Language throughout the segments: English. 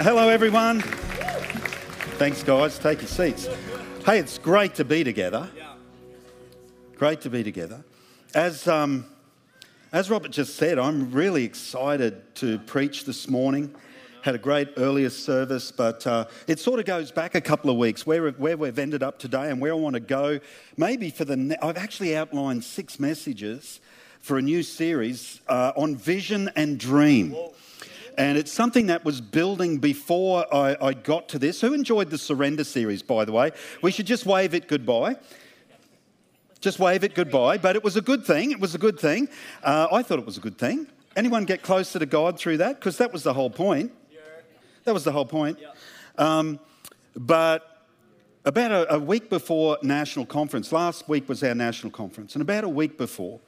Hello, everyone. Thanks, guys. Take your seats. Hey, it's great to be together. Great to be together. As, um, as Robert just said, I'm really excited to preach this morning. Had a great earlier service, but uh, it sort of goes back a couple of weeks where, where we've ended up today and where I want to go. Maybe for the, ne- I've actually outlined six messages for a new series uh, on vision and dream. And it's something that was building before I, I, got to this. Who enjoyed the Surrender series, by the way? We should just wave it goodbye. Just wave it goodbye. But it was a good thing. It was a good thing. Uh, I thought it was a good thing. Anyone get closer to God through that? Because that was the whole point. That was the whole point. Um, but about a, a week before national conference, last week was our national conference, and about a week before,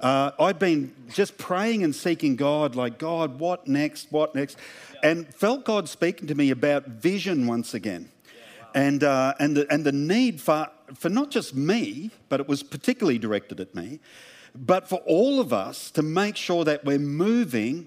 uh, I've been just praying and seeking God, like, God, what next? What next? And felt God speaking to me about vision once again. And, uh, and, the, and the need for, for not just me, but it was particularly directed at me, but for all of us to make sure that we're moving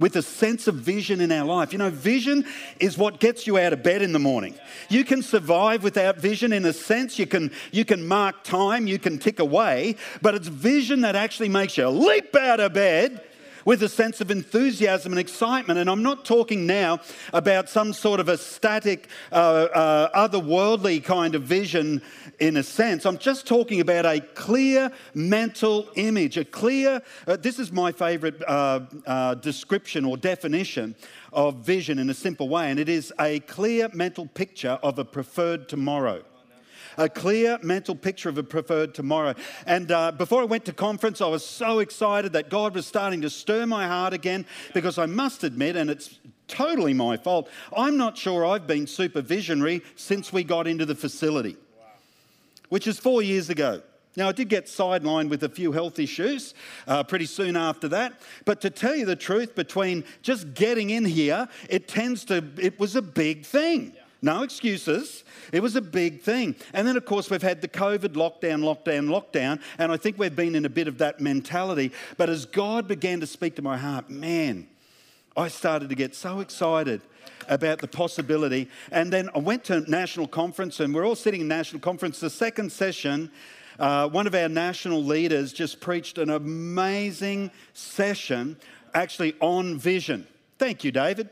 with a sense of vision in our life. You know, vision is what gets you out of bed in the morning. You can survive without vision in a sense. You can, you can mark time, you can tick away, but it's vision that actually makes you leap out of bed with a sense of enthusiasm and excitement. And I'm not talking now about some sort of a static, uh, uh, otherworldly kind of vision in a sense. I'm just talking about a clear mental image, a clear, uh, this is my favorite uh, uh, description or definition of vision in a simple way, and it is a clear mental picture of a preferred tomorrow a clear mental picture of a preferred tomorrow. And uh, before I went to conference, I was so excited that God was starting to stir my heart again because I must admit, and it's totally my fault, I'm not sure I've been super visionary since we got into the facility, which is four years ago. Now, I did get sidelined with a few health issues uh, pretty soon after that. But to tell you the truth, between just getting in here, it tends to, it was a big thing. Yeah. No excuses. It was a big thing. And then, of course, we've had the COVID lockdown, lockdown, lockdown. And I think we've been in a bit of that mentality. But as God began to speak to my heart, man, I started to get so excited about the possibility. And then I went to national conference, and we're all sitting in national conference. The second session, uh, one of our national leaders just preached an amazing session actually on vision. Thank you, David.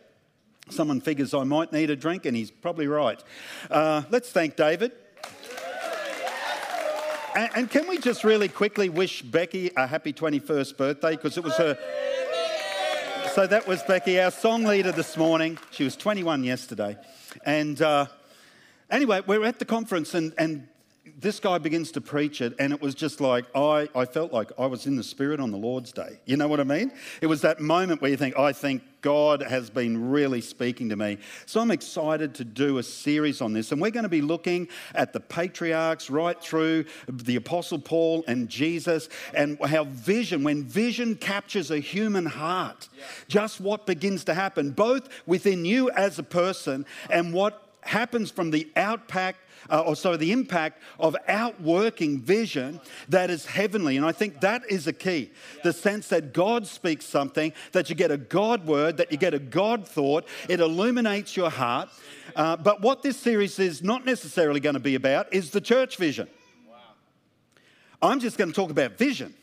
Someone figures I might need a drink, and he's probably right. Uh, let's thank David. And, and, can we just really quickly wish Becky a happy 21st birthday because it was her. So that was Becky, our song leader this morning. She was 21 yesterday. And uh, anyway, we're at the conference, and, and this guy begins to preach it, and it was just like I, I felt like I was in the Spirit on the Lord's day. You know what I mean? It was that moment where you think, I think God has been really speaking to me. So I'm excited to do a series on this, and we're going to be looking at the patriarchs right through the Apostle Paul and Jesus, and how vision, when vision captures a human heart, just what begins to happen, both within you as a person and what happens from the outpack uh, or so the impact of outworking vision that is heavenly. And I think that is a key the sense that God speaks something, that you get a God word, that you get a God thought, it illuminates your heart. Uh, but what this series is not necessarily going to be about is the church vision. I'm just going to talk about vision.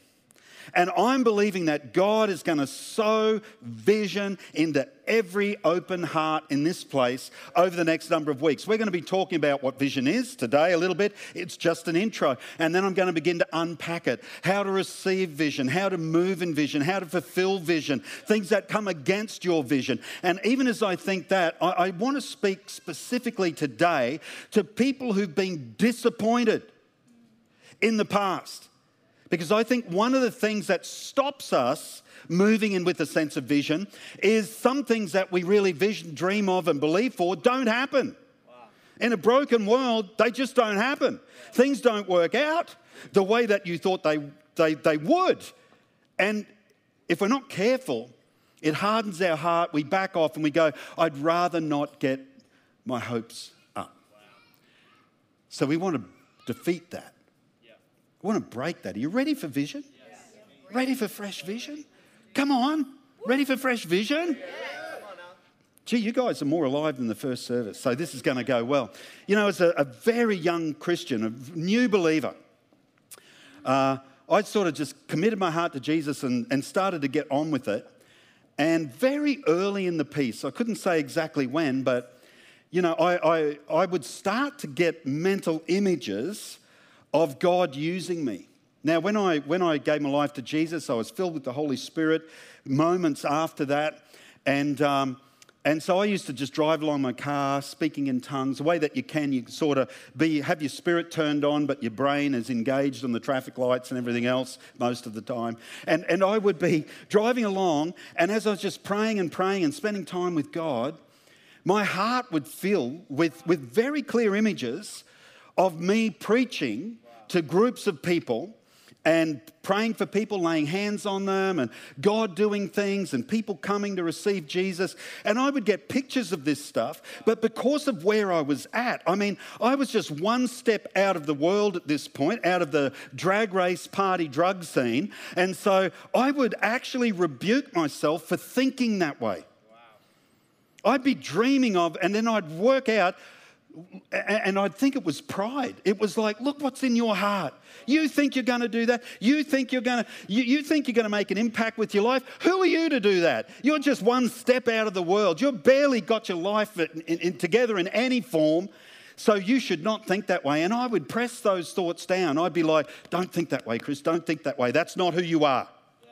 And I'm believing that God is going to sow vision into every open heart in this place over the next number of weeks. We're going to be talking about what vision is today a little bit. It's just an intro. And then I'm going to begin to unpack it how to receive vision, how to move in vision, how to fulfill vision, things that come against your vision. And even as I think that, I, I want to speak specifically today to people who've been disappointed in the past because I think one of the things that stops us moving in with a sense of vision is some things that we really vision, dream of, and believe for don't happen. Wow. In a broken world, they just don't happen. Things don't work out the way that you thought they, they, they would. And if we're not careful, it hardens our heart. We back off and we go, I'd rather not get my hopes up. Wow. So we want to defeat that. I want to break that. Are you ready for vision? Yes. Ready for fresh vision? Come on. Ready for fresh vision? Gee, you guys are more alive than the first service, so this is going to go well. You know, as a, a very young Christian, a new believer, uh, I sort of just committed my heart to Jesus and, and started to get on with it. And very early in the piece, I couldn't say exactly when, but you know, I, I, I would start to get mental images of God using me. Now, when I, when I gave my life to Jesus, I was filled with the Holy Spirit moments after that. And, um, and so I used to just drive along my car, speaking in tongues, the way that you can. You sort of be, have your spirit turned on, but your brain is engaged on the traffic lights and everything else most of the time. And, and I would be driving along, and as I was just praying and praying and spending time with God, my heart would fill with, with very clear images of me preaching to groups of people and praying for people, laying hands on them, and God doing things, and people coming to receive Jesus. And I would get pictures of this stuff, but because of where I was at, I mean, I was just one step out of the world at this point, out of the drag race party drug scene. And so I would actually rebuke myself for thinking that way. I'd be dreaming of, and then I'd work out and I'd think it was pride. It was like, look what's in your heart. You think you're going to do that. You think you're going to. You, you think you're going to make an impact with your life. Who are you to do that? You're just one step out of the world. You've barely got your life in, in, in, together in any form. So you should not think that way. And I would press those thoughts down. I'd be like, don't think that way, Chris. Don't think that way. That's not who you are. Yeah.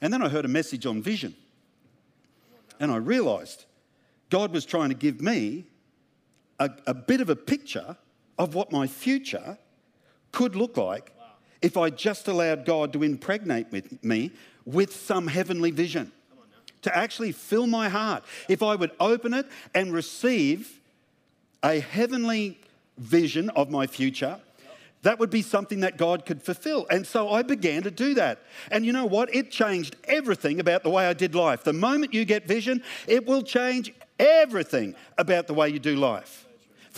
And then I heard a message on vision. And I realized God was trying to give me a, a bit of a picture of what my future could look like wow. if I just allowed God to impregnate with me with some heavenly vision. To actually fill my heart. If I would open it and receive a heavenly vision of my future, that would be something that God could fulfill. And so I began to do that. And you know what? It changed everything about the way I did life. The moment you get vision, it will change everything about the way you do life.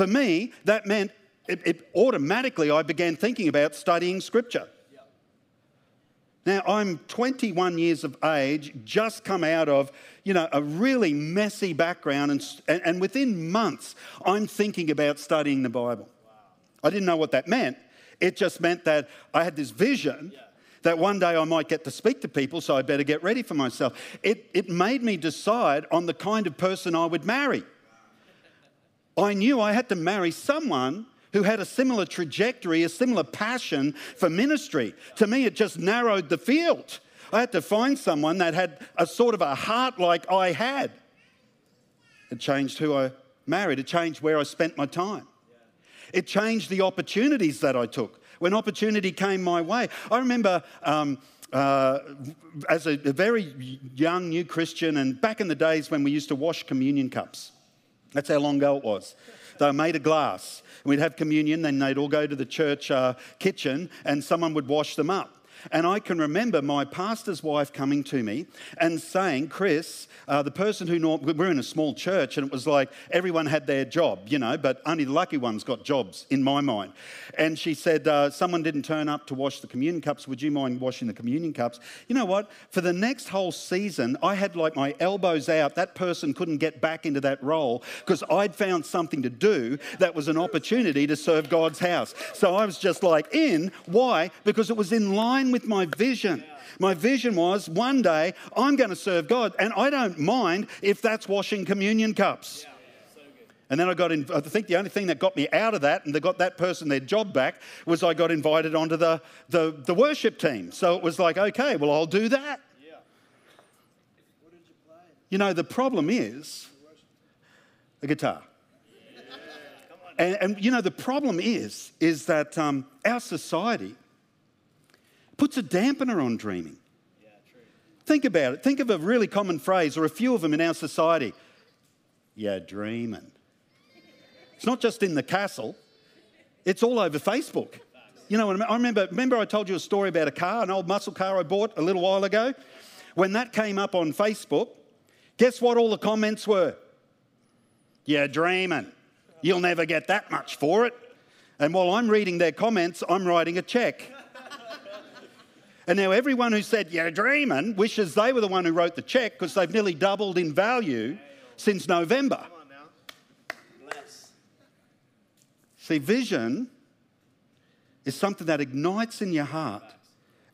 For me, that meant it, it automatically I began thinking about studying scripture. Now, I'm 21 years of age, just come out of, you know, a really messy background, and, and, and within months, I'm thinking about studying the Bible. Wow. I didn't know what that meant. It just meant that I had this vision yeah. that one day I might get to speak to people, so I better get ready for myself. It, it made me decide on the kind of person I would marry. I knew I had to marry someone who had a similar trajectory, a similar passion for ministry. To me, it just narrowed the field. I had to find someone that had a sort of a heart like I had. It changed who I married, it changed where I spent my time. It changed the opportunities that I took. When opportunity came my way, I remember. Um, uh, as a, a very young new Christian, and back in the days when we used to wash communion cups, that's how long ago it was. They were made of glass. And we'd have communion, then they'd all go to the church uh, kitchen and someone would wash them up. And I can remember my pastor's wife coming to me and saying, Chris, uh, the person who, we're in a small church and it was like everyone had their job, you know, but only the lucky ones got jobs in my mind. And she said, uh, someone didn't turn up to wash the communion cups. Would you mind washing the communion cups? You know what? For the next whole season, I had like my elbows out. That person couldn't get back into that role because I'd found something to do that was an opportunity to serve God's house. So I was just like in. Why? Because it was in line with my vision. My vision was one day I'm going to serve God, and I don't mind if that's washing communion cups. And then I got in, I think the only thing that got me out of that and that got that person their job back was I got invited onto the, the, the worship team. So it was like, okay, well, I'll do that. Yeah. What did you play? You know, the problem is the guitar. and, and, you know, the problem is, is that um, our society puts a dampener on dreaming. Think about it. Think of a really common phrase, or a few of them in our society. Yeah, dreaming. It's not just in the castle, it's all over Facebook. You know, I remember, remember I told you a story about a car, an old muscle car I bought a little while ago? When that came up on Facebook, guess what all the comments were? You're dreaming. You'll never get that much for it. And while I'm reading their comments, I'm writing a check. And now everyone who said, You're dreaming, wishes they were the one who wrote the check because they've nearly doubled in value since November. Come on now. Bless. See, vision is something that ignites in your heart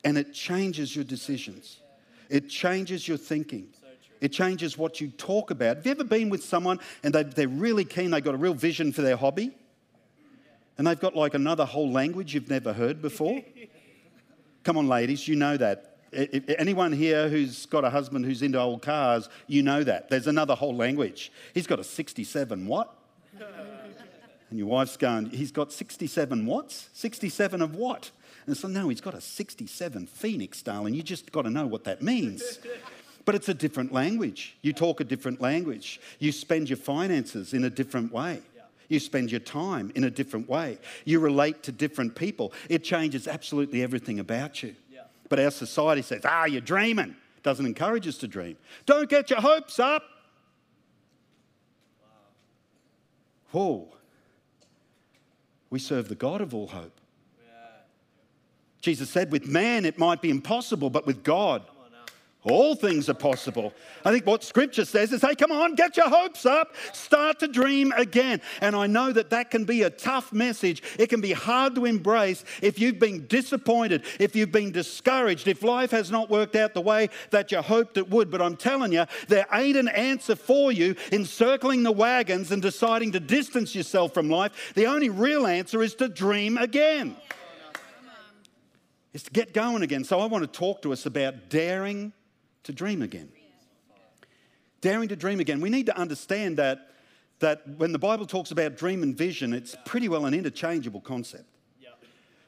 and it changes your decisions. It changes your thinking. It changes what you talk about. Have you ever been with someone and they, they're really keen, they've got a real vision for their hobby? And they've got like another whole language you've never heard before? Come on, ladies, you know that. I- I- Anyone here who's got a husband who's into old cars, you know that. There's another whole language. He's got a 67 what? And your wife's going, he's got 67 watts? 67 of what? And so, no, he's got a 67 Phoenix, darling. You just got to know what that means. But it's a different language. You talk a different language. You spend your finances in a different way. You spend your time in a different way. You relate to different people. It changes absolutely everything about you. But our society says, ah, you're dreaming. Doesn't encourage us to dream. Don't get your hopes up. Whoa. We serve the God of all hope. Jesus said, with man it might be impossible, but with God, all things are possible. I think what scripture says is, hey, come on, get your hopes up, start to dream again. And I know that that can be a tough message. It can be hard to embrace if you've been disappointed, if you've been discouraged, if life has not worked out the way that you hoped it would. But I'm telling you, there ain't an answer for you in circling the wagons and deciding to distance yourself from life. The only real answer is to dream again. Is to get going again. So I want to talk to us about daring to dream again. Daring to dream again. We need to understand that, that when the Bible talks about dream and vision, it's pretty well an interchangeable concept.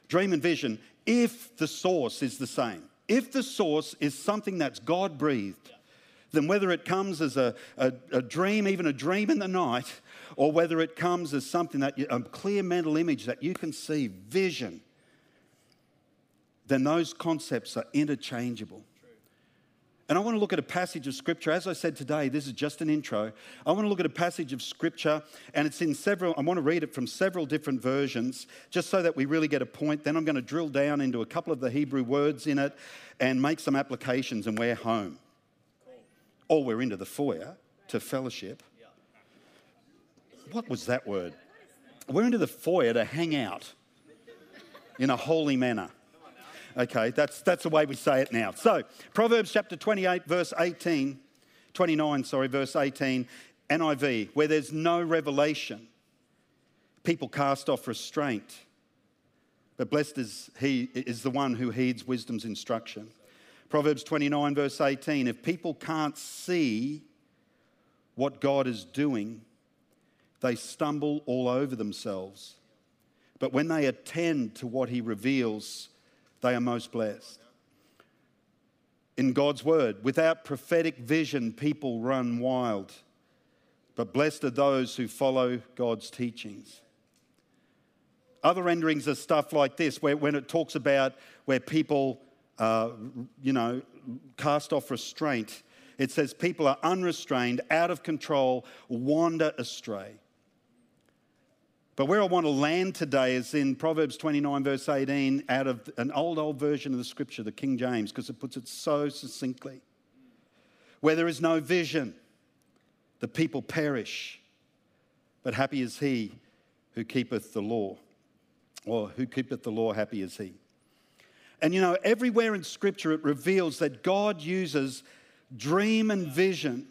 Dream and vision, if the source is the same, if the source is something that's God breathed, then whether it comes as a, a, a dream, even a dream in the night, or whether it comes as something that you, a clear mental image that you can see, vision, then those concepts are interchangeable. And I want to look at a passage of scripture. As I said today, this is just an intro. I want to look at a passage of scripture, and it's in several, I want to read it from several different versions, just so that we really get a point. Then I'm going to drill down into a couple of the Hebrew words in it and make some applications, and we're home. Or we're into the foyer to fellowship. What was that word? We're into the foyer to hang out in a holy manner. Okay, that's, that's the way we say it now. So, Proverbs chapter 28, verse 18, 29, sorry, verse 18, NIV, where there's no revelation, people cast off restraint. But blessed is he is the one who heeds wisdom's instruction. Proverbs 29, verse 18, if people can't see what God is doing, they stumble all over themselves. But when they attend to what he reveals, they are most blessed. In God's word, without prophetic vision, people run wild. But blessed are those who follow God's teachings. Other renderings are stuff like this, where when it talks about where people, uh, you know, cast off restraint, it says people are unrestrained, out of control, wander astray. But where I want to land today is in Proverbs 29, verse 18, out of an old, old version of the scripture, the King James, because it puts it so succinctly. Where there is no vision, the people perish. But happy is he who keepeth the law, or who keepeth the law, happy is he. And you know, everywhere in scripture it reveals that God uses dream and vision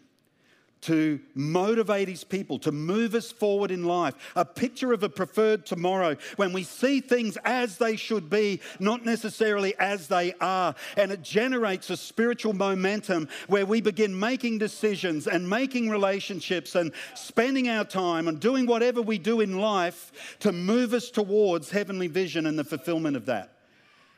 to motivate his people, to move us forward in life. A picture of a preferred tomorrow when we see things as they should be, not necessarily as they are. And it generates a spiritual momentum where we begin making decisions and making relationships and spending our time and doing whatever we do in life to move us towards heavenly vision and the fulfillment of that.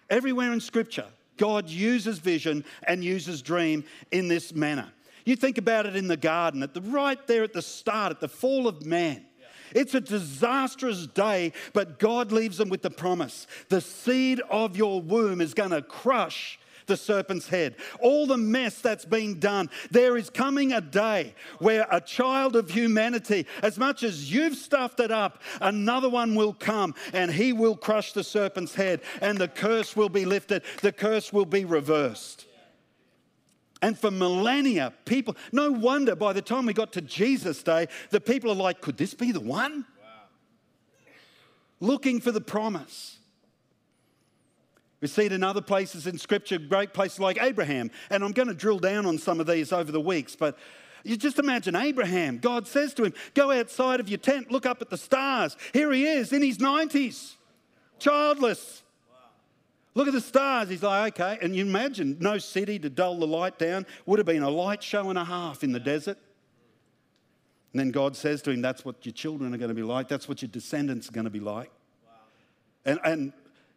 Everywhere in Scripture, God uses vision and uses dream in this manner. You think about it in the garden, at the right there at the start, at the fall of man. It's a disastrous day, but God leaves them with the promise the seed of your womb is going to crush the serpent's head. All the mess that's been done, there is coming a day where a child of humanity, as much as you've stuffed it up, another one will come and he will crush the serpent's head and the curse will be lifted, the curse will be reversed. And for millennia, people, no wonder by the time we got to Jesus' day, the people are like, could this be the one? Looking for the promise. We see it in other places in Scripture, great places like Abraham. And I'm going to drill down on some of these over the weeks. But you just imagine Abraham. God says to him, Go outside of your tent, look up at the stars. Here he is in his 90s, childless. Look at the stars. He's like, okay. And you imagine no city to dull the light down. Would have been a light show and a half in the desert. And then God says to him, That's what your children are going to be like. That's what your descendants are going to be like. Wow. And, and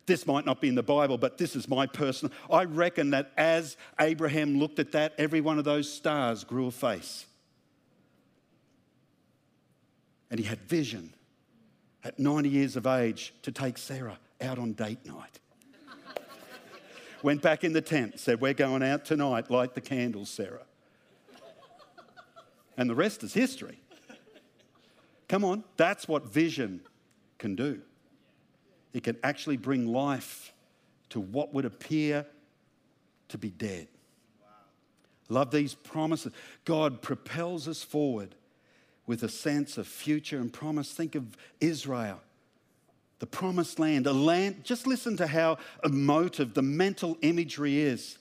this might not be in the Bible, but this is my personal. I reckon that as Abraham looked at that, every one of those stars grew a face. And he had vision at 90 years of age to take Sarah out on date night. Went back in the tent, said, We're going out tonight, light the candles, Sarah. And the rest is history. Come on, that's what vision can do. It can actually bring life to what would appear to be dead. Love these promises. God propels us forward with a sense of future and promise. Think of Israel, the promised land, a land, just listen to how emotive the mental imagery is.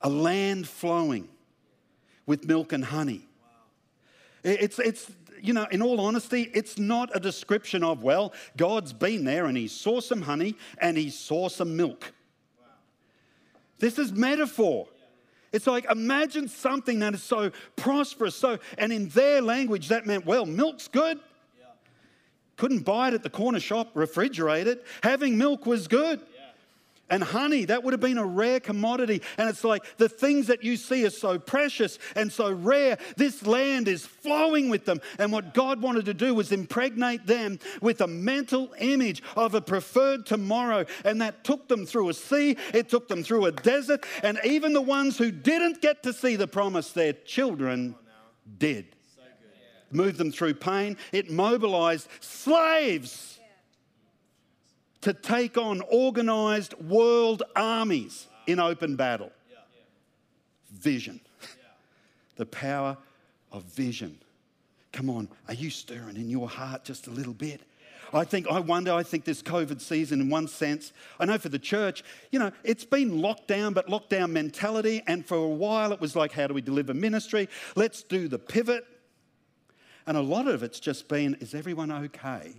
A land flowing with milk and honey. It's, it's you know, in all honesty, it's not a description of, well, God's been there and he saw some honey and he saw some milk. Wow. This is metaphor. It's like imagine something that is so prosperous. So, and in their language, that meant, well, milk's good. Couldn't buy it at the corner shop, refrigerate it. Having milk was good. And honey, that would have been a rare commodity. And it's like the things that you see are so precious and so rare. This land is flowing with them. And what God wanted to do was impregnate them with a mental image of a preferred tomorrow. And that took them through a sea, it took them through a desert. And even the ones who didn't get to see the promise, their children oh, did. Moved them through pain, it mobilized slaves to take on organized world armies in open battle. Vision. The power of vision. Come on, are you stirring in your heart just a little bit? I think, I wonder, I think this COVID season, in one sense, I know for the church, you know, it's been locked down, but lockdown mentality. And for a while, it was like, how do we deliver ministry? Let's do the pivot. And a lot of it's just been, is everyone okay?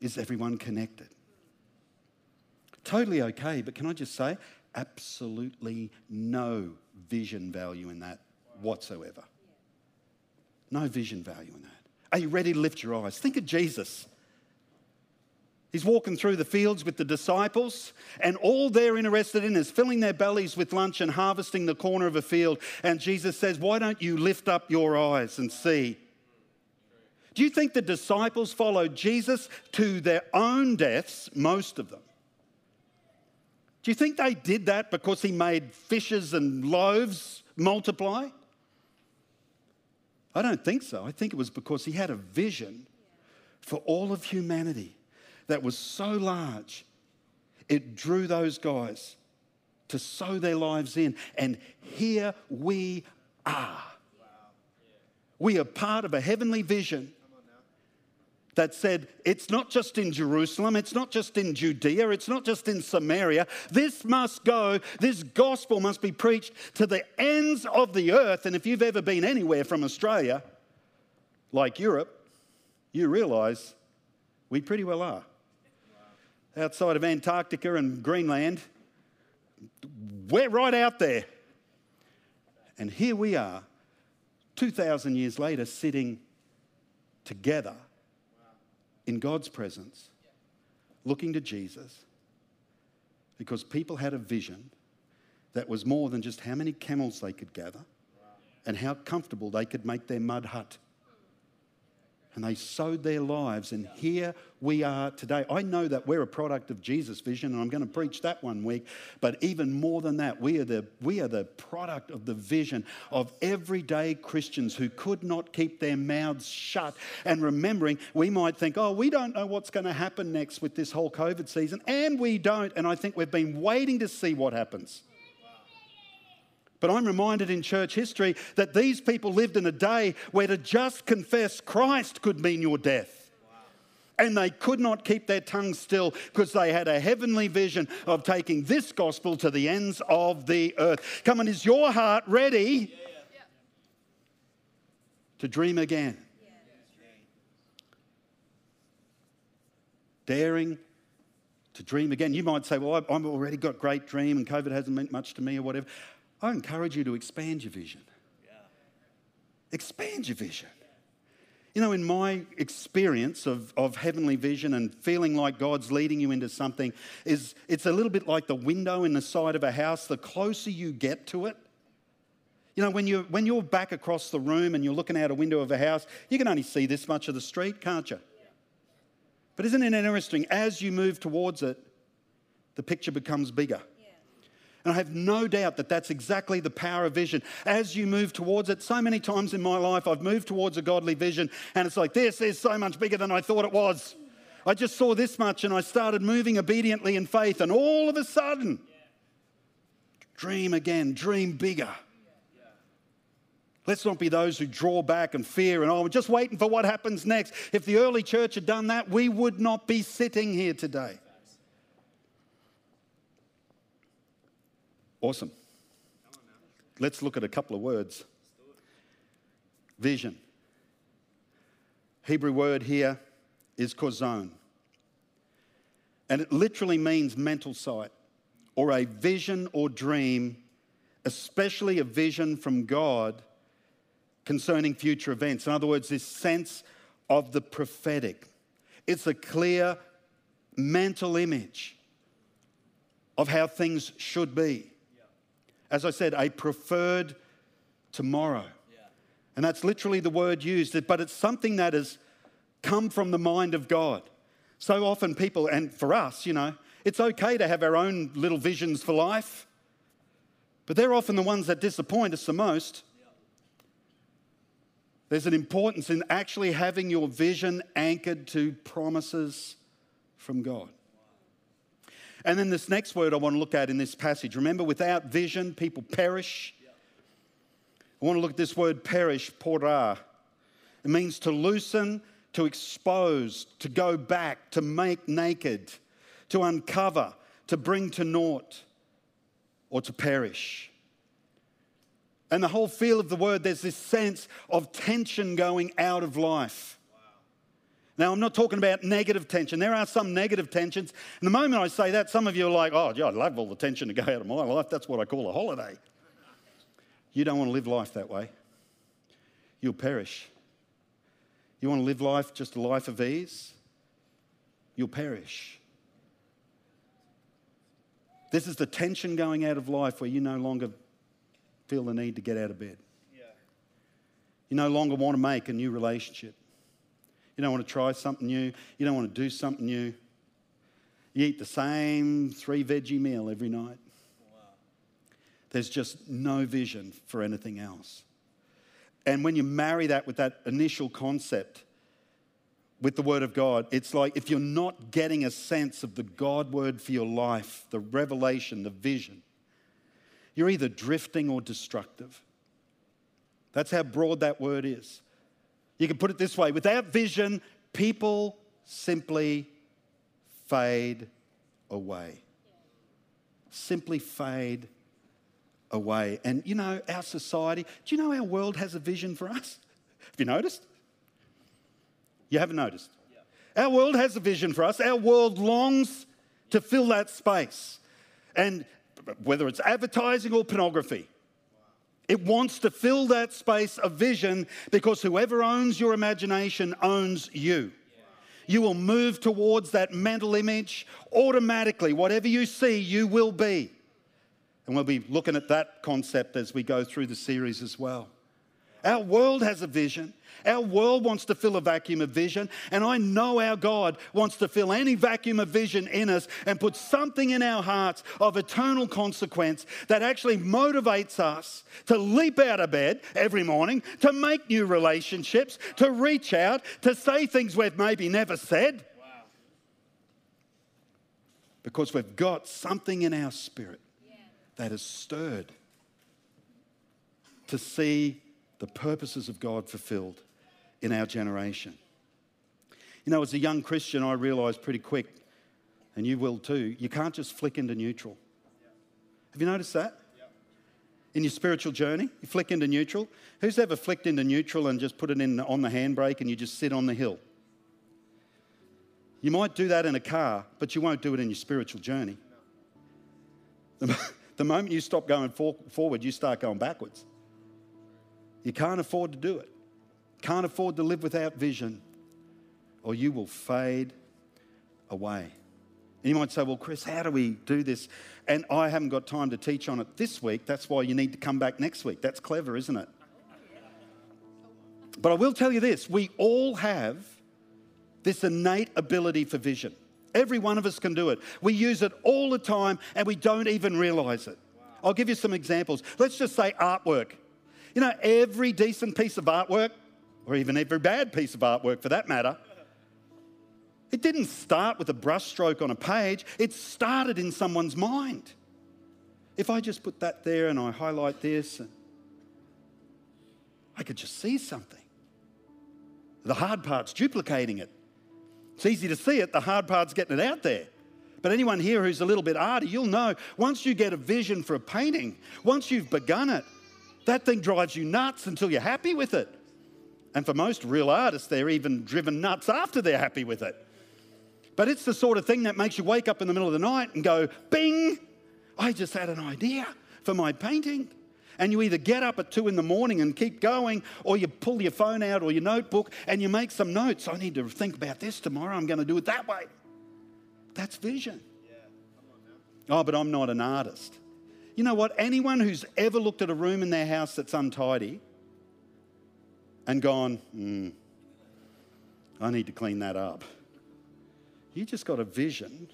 Is everyone connected? Totally okay, but can I just say, absolutely no vision value in that whatsoever. No vision value in that. Are you ready to lift your eyes? Think of Jesus. He's walking through the fields with the disciples, and all they're interested in is filling their bellies with lunch and harvesting the corner of a field. And Jesus says, Why don't you lift up your eyes and see? Do you think the disciples followed Jesus to their own deaths, most of them? Do you think they did that because he made fishes and loaves multiply? I don't think so. I think it was because he had a vision for all of humanity that was so large, it drew those guys to sow their lives in. And here we are. We are part of a heavenly vision that said, it's not just in Jerusalem, it's not just in Judea, it's not just in Samaria. This must go, this gospel must be preached to the ends of the earth. And if you've ever been anywhere from Australia, like Europe, you realize we pretty well are. Outside of Antarctica and Greenland, we're right out there. And here we are, 2,000 years later, sitting together in God's presence, looking to Jesus, because people had a vision that was more than just how many camels they could gather and how comfortable they could make their mud hut and they sowed their lives. And here we are today. I know that we're a product of Jesus' vision, and I'm going to preach that one week. But even more than that, we are the, we are the product of the vision of everyday Christians who could not keep their mouths shut. And remembering, we might think, oh, we don't know what's going to happen next with this whole COVID season. And we don't. And I think we've been waiting to see what happens. But I'm reminded in church history that these people lived in a day where to just confess Christ could mean your death. And they could not keep their tongues still because they had a heavenly vision of taking this gospel to the ends of the earth. Come on, is your heart ready to dream again? Daring to dream again. You might say, Well, I've already got great dream and COVID hasn't meant much to me or whatever. I encourage you to expand your vision. Expand your vision. You know, in my experience of, of heavenly vision and feeling like God's leading you into something, is it's a little bit like the window in the side of a house. The closer you get to it, you know, when you're, when you're back across the room and you're looking out a window of a house, you can only see this much of the street, can't you? But isn't it interesting? As you move towards it, the picture becomes bigger. And I have no doubt that that's exactly the power of vision. As you move towards it, so many times in my life, I've moved towards a godly vision, and it's like, this is so much bigger than I thought it was. I just saw this much, and I started moving obediently in faith, and all of a sudden, dream again, dream bigger. Let's not be those who draw back and fear and, oh, we're just waiting for what happens next. If the early church had done that, we would not be sitting here today. Awesome. Let's look at a couple of words. Vision. Hebrew word here is chazon. And it literally means mental sight or a vision or dream, especially a vision from God concerning future events. In other words, this sense of the prophetic. It's a clear mental image of how things should be as I said, a preferred tomorrow. Yeah. And that's literally the word used, but it's something that has come from the mind of God. So often, people, and for us, you know, it's okay to have our own little visions for life, but they're often the ones that disappoint us the most. There's an importance in actually having your vision anchored to promises from God. And then this next word I want to look at in this passage. Remember, without vision, people perish. I want to look at this word perish, porah. It means to loosen, to expose, to go back, to make naked, to uncover, to bring to naught, or to perish. And the whole feel of the word, there's this sense of tension going out of life. Now, I'm not talking about negative tension. There are some negative tensions. And the moment I say that, some of you are like, oh, gee, I'd love all the tension to go out of my life. That's what I call a holiday. You don't want to live life that way. You'll perish. You want to live life just a life of ease? You'll perish. This is the tension going out of life where you no longer feel the need to get out of bed. Yeah. You no longer want to make a new relationship. You don't want to try something new. You don't want to do something new. You eat the same three veggie meal every night. There's just no vision for anything else. And when you marry that with that initial concept, with the Word of God, it's like if you're not getting a sense of the God word for your life, the revelation, the vision, you're either drifting or destructive. That's how broad that word is. You can put it this way without vision, people simply fade away. Simply fade away. And you know, our society, do you know our world has a vision for us? Have you noticed? You haven't noticed? Yeah. Our world has a vision for us. Our world longs to fill that space. And whether it's advertising or pornography, it wants to fill that space of vision because whoever owns your imagination owns you. You will move towards that mental image automatically. Whatever you see, you will be. And we'll be looking at that concept as we go through the series as well. Our world has a vision. Our world wants to fill a vacuum of vision. And I know our God wants to fill any vacuum of vision in us and put something in our hearts of eternal consequence that actually motivates us to leap out of bed every morning, to make new relationships, to reach out, to say things we've maybe never said. Because we've got something in our spirit yeah. that is stirred to see the purposes of God fulfilled in our generation. You know, as a young Christian, I realised pretty quick, and you will too, you can't just flick into neutral. Have you noticed that? In your spiritual journey, you flick into neutral. Who's ever flicked into neutral and just put it in on the handbrake and you just sit on the hill? You might do that in a car, but you won't do it in your spiritual journey. The, moment you stop going for, forward, you start going backwards. You can't afford to do it. Can't afford to live without vision, or you will fade away. And you might say, Well, Chris, how do we do this? And I haven't got time to teach on it this week. That's why you need to come back next week. That's clever, isn't it? But I will tell you this we all have this innate ability for vision. Every one of us can do it. We use it all the time and we don't even realize it. I'll give you some examples. Let's just say artwork. You know, every decent piece of artwork, or even every bad piece of artwork for that matter, it didn't start with a brushstroke on a page, it started in someone's mind. If I just put that there and I highlight this, I could just see something. The hard part's duplicating it. It's easy to see it, the hard part's getting it out there. But anyone here who's a little bit arty, you'll know once you get a vision for a painting, once you've begun it, that thing drives you nuts until you're happy with it. And for most real artists, they're even driven nuts after they're happy with it. But it's the sort of thing that makes you wake up in the middle of the night and go, bing, I just had an idea for my painting. And you either get up at two in the morning and keep going, or you pull your phone out or your notebook and you make some notes. I need to think about this tomorrow. I'm going to do it that way. That's vision. Oh, but I'm not an artist. You know what? Anyone who's ever looked at a room in their house that's untidy and gone, mm, I need to clean that up. You just got a vision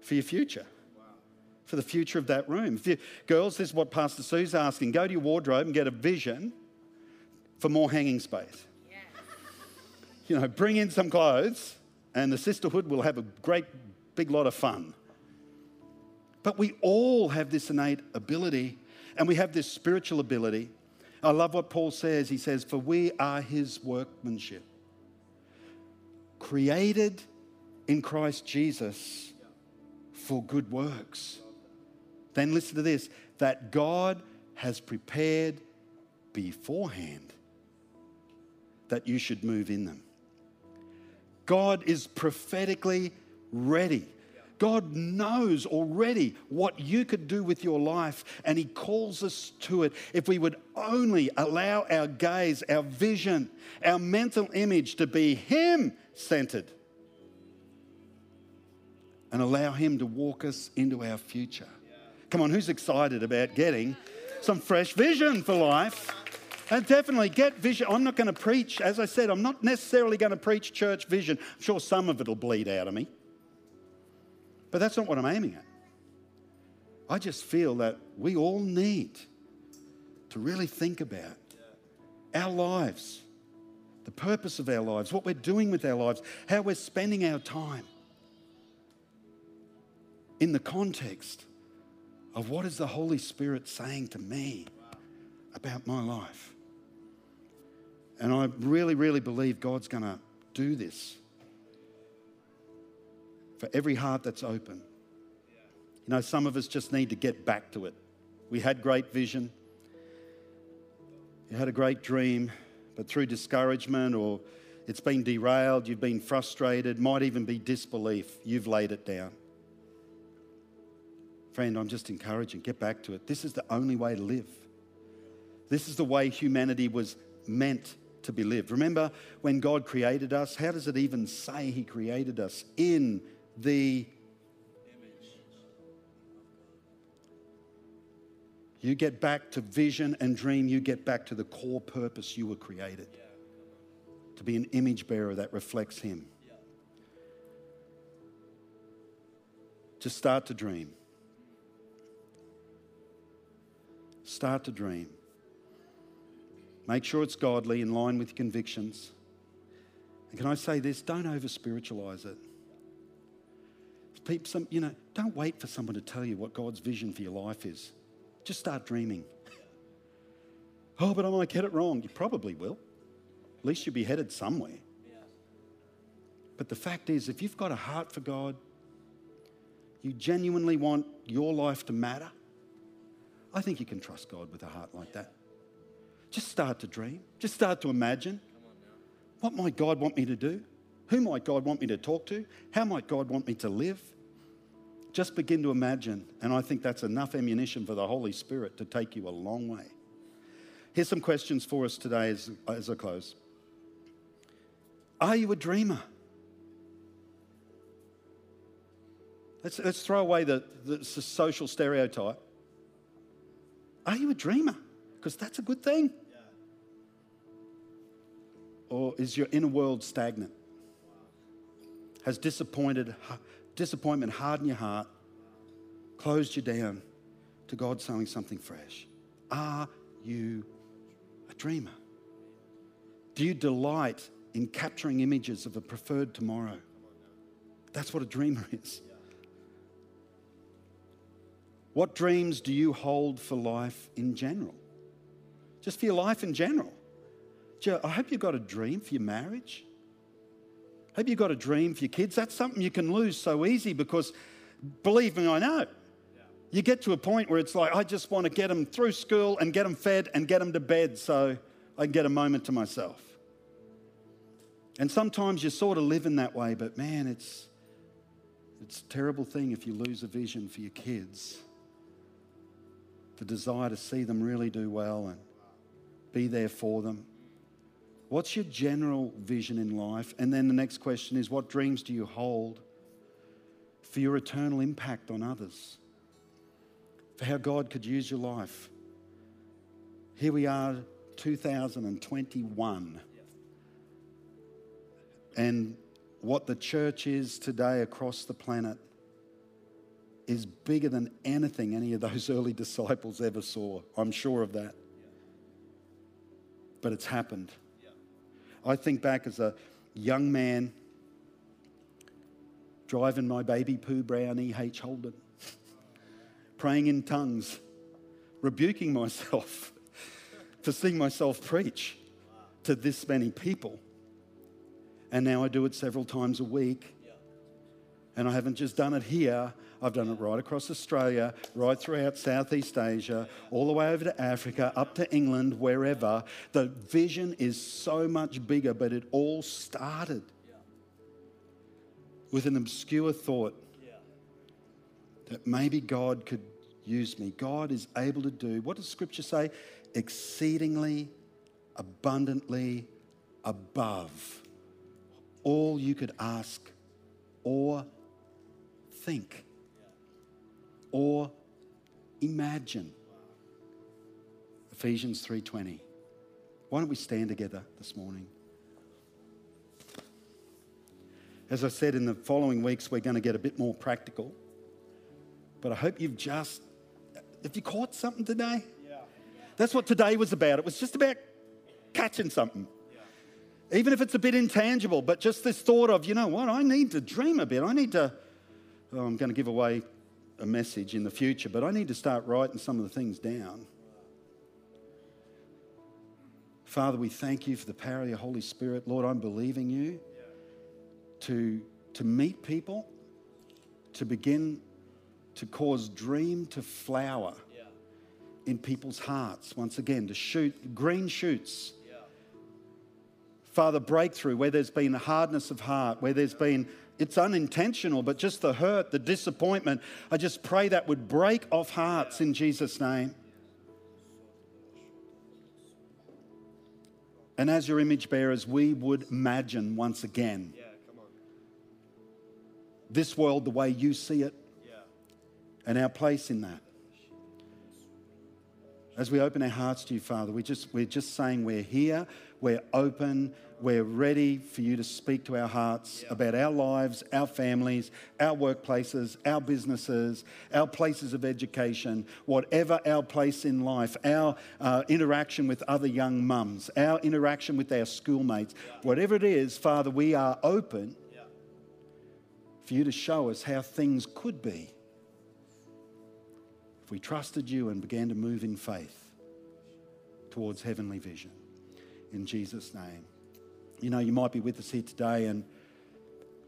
for your future, for the future of that room. If you, girls, this is what Pastor Sue's asking. Go to your wardrobe and get a vision for more hanging space. You know, bring in some clothes, and the sisterhood will have a great big lot of fun. But we all have this innate ability and we have this spiritual ability. I love what Paul says. He says, For we are his workmanship, created in Christ Jesus for good works. Then listen to this that God has prepared beforehand that you should move in them. God is prophetically ready God knows already what you could do with your life, and He calls us to it if we would only allow our gaze, our vision, our mental image to be Him centered and allow Him to walk us into our future. Come on, who's excited about getting some fresh vision for life? And definitely get vision. I'm not going to preach, as I said, I'm not necessarily going to preach church vision. I'm sure some of it will bleed out of me. But that's not what I'm aiming at. I just feel that we all need to really think about our lives, the purpose of our lives, what we're doing with our lives, how we're spending our time in the context of what is the Holy Spirit saying to me about my life. And I really, really believe God's going to do this for every heart that's open. You know, some of us just need to get back to it. We had great vision, you had a great dream, but through discouragement or it's been derailed, you've been frustrated, might even be disbelief, you've laid it down. Friend, I'm just encouraging, get back to it. This is the only way to live. This is the way humanity was meant to be lived. Remember when God created us? How does it even say He created us? In the. You get back to vision and dream, you get back to the core purpose you were created to be an image bearer that reflects Him. Just start to dream. Start to dream. Make sure it's godly, in line with your convictions. And can I say this? Don't over spiritualize it people, some, you know, don't wait for someone to tell you what God's vision for your life is. Just start dreaming. Oh, but I might get it wrong. You probably will. At least you'll be headed somewhere. But the fact is, if you've got a heart for God, you genuinely want your life to matter, I think you can trust God with a heart like that. Just start to dream, just start to imagine. What might God want me to do? Who might God want me to talk to? How might God want me to live? Just begin to imagine, and I think that's enough ammunition for the Holy Spirit to take you a long way. Here's some questions for us today as, as I close. Are you a dreamer? Let's, let's throw away the, the social stereotype. Are you a dreamer? Because that's a good thing. Or is your inner world stagnant? Has disappointed, disappointment hardened your heart, closed you down to God sowing something fresh? Are you a dreamer? Do you delight in capturing images of a preferred tomorrow? That's what a dreamer is. What dreams do you hold for life in general? Just for your life in general. I hope you've got a dream for your marriage. I hope you've got a dream for your kids. That's something you can lose so easy because, believe me, I know. You get to a point where it's like, I just want to get them through school and get them fed and get them to bed so I can get a moment to myself. And sometimes you sort of live in that way, but man, it's, it's a terrible thing if you lose a vision for your kids. The desire to see them really do well and be there for them. What's your general vision in life? And then the next question is what dreams do you hold for your eternal impact on others? For how God could use your life. Here we are, 2021. And what the church is today across the planet is bigger than anything any of those early disciples ever saw. I'm sure of that. But it's happened. I think back as a young man driving my baby Pooh Brown E.H. Holden, praying in tongues, rebuking myself for seeing myself preach to this many people. And now I do it several times a week. And I haven't just done it here, I've done it right across Australia, right throughout Southeast Asia, all the way over to Africa, up to England, wherever. The vision is so much bigger, but it all started with an obscure thought that maybe God could use me. God is able to do, what does Scripture say? Exceedingly, abundantly, above all you could ask or think or imagine. Ephesians 3:20. Why don't we stand together this morning? As I said in the following weeks we're going to get a bit more practical. But I hope you've just have you caught something today? Yeah. That's what today was about. It was just about catching something. Yeah. Even if it's a bit intangible, but just this thought of, you know what, I need to dream a bit. I need to, oh, I'm going to give away a message in the future, but I need to start writing some of the things down. Father, we thank you for the power of your Holy Spirit. Lord, I'm believing you to, to meet people, to begin to cause dream to flower in people's hearts once again, to shoot green shoots. Father, breakthrough where there's been a hardness of heart, where there's been it's unintentional, but just the hurt, the disappointment, I just pray that would break off hearts in Jesus' name. And as your image bearers, we would imagine once again this world the way you see it and our place in that. As we open our hearts to you, Father, we just, we're just saying we're here, we're open, we're ready for you to speak to our hearts about our lives, our families, our workplaces, our businesses, our places of education, whatever our place in life, our uh, interaction with other young mums, our interaction with our schoolmates, whatever it is, Father, we are open for you to show us how things could be if we trusted you and began to move in faith. towards heavenly vision. In Jesus' name. You know, you might be with us here today and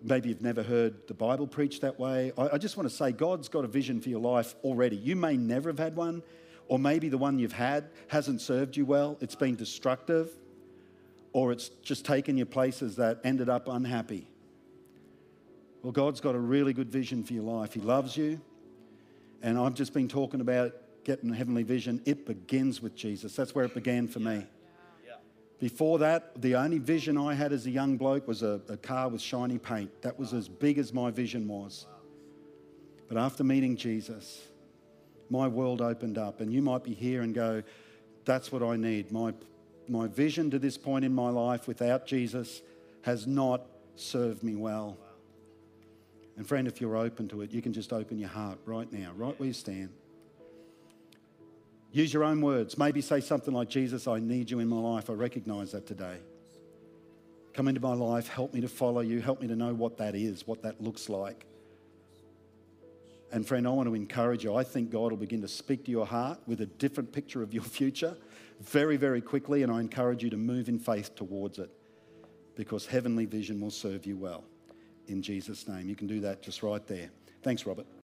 maybe you've never heard the Bible preached that way. I, I just want to say God's got a vision for your life already. You may never have had one, or maybe the one you've had hasn't served you well, it's been destructive, or it's just taken you places that ended up unhappy. Well, God's got a really good vision for your life. He loves you. And I've just been talking about getting a heavenly vision. It begins with Jesus. That's where it began for me. Before that, the only vision I had as a young bloke was a, a car with shiny paint. That was as big as my vision was. But after meeting Jesus, my world opened up. And you might be here and go, that's what I need. My, my vision to this point in my life without Jesus has not served me well. And friend, if you're open to it, you can just open your heart right now, right where you stand. Use your own words. Maybe say something like, Jesus, I need you in my life. I recognize that today. Come into my life. Help me to follow you. Help me to know what that is, what that looks like. And friend, I want to encourage you. I think God will begin to speak to your heart with a different picture of your future very, very quickly. And I encourage you to move in faith towards it because heavenly vision will serve you well in Jesus' name. You can do that just right there. Thanks, Robert.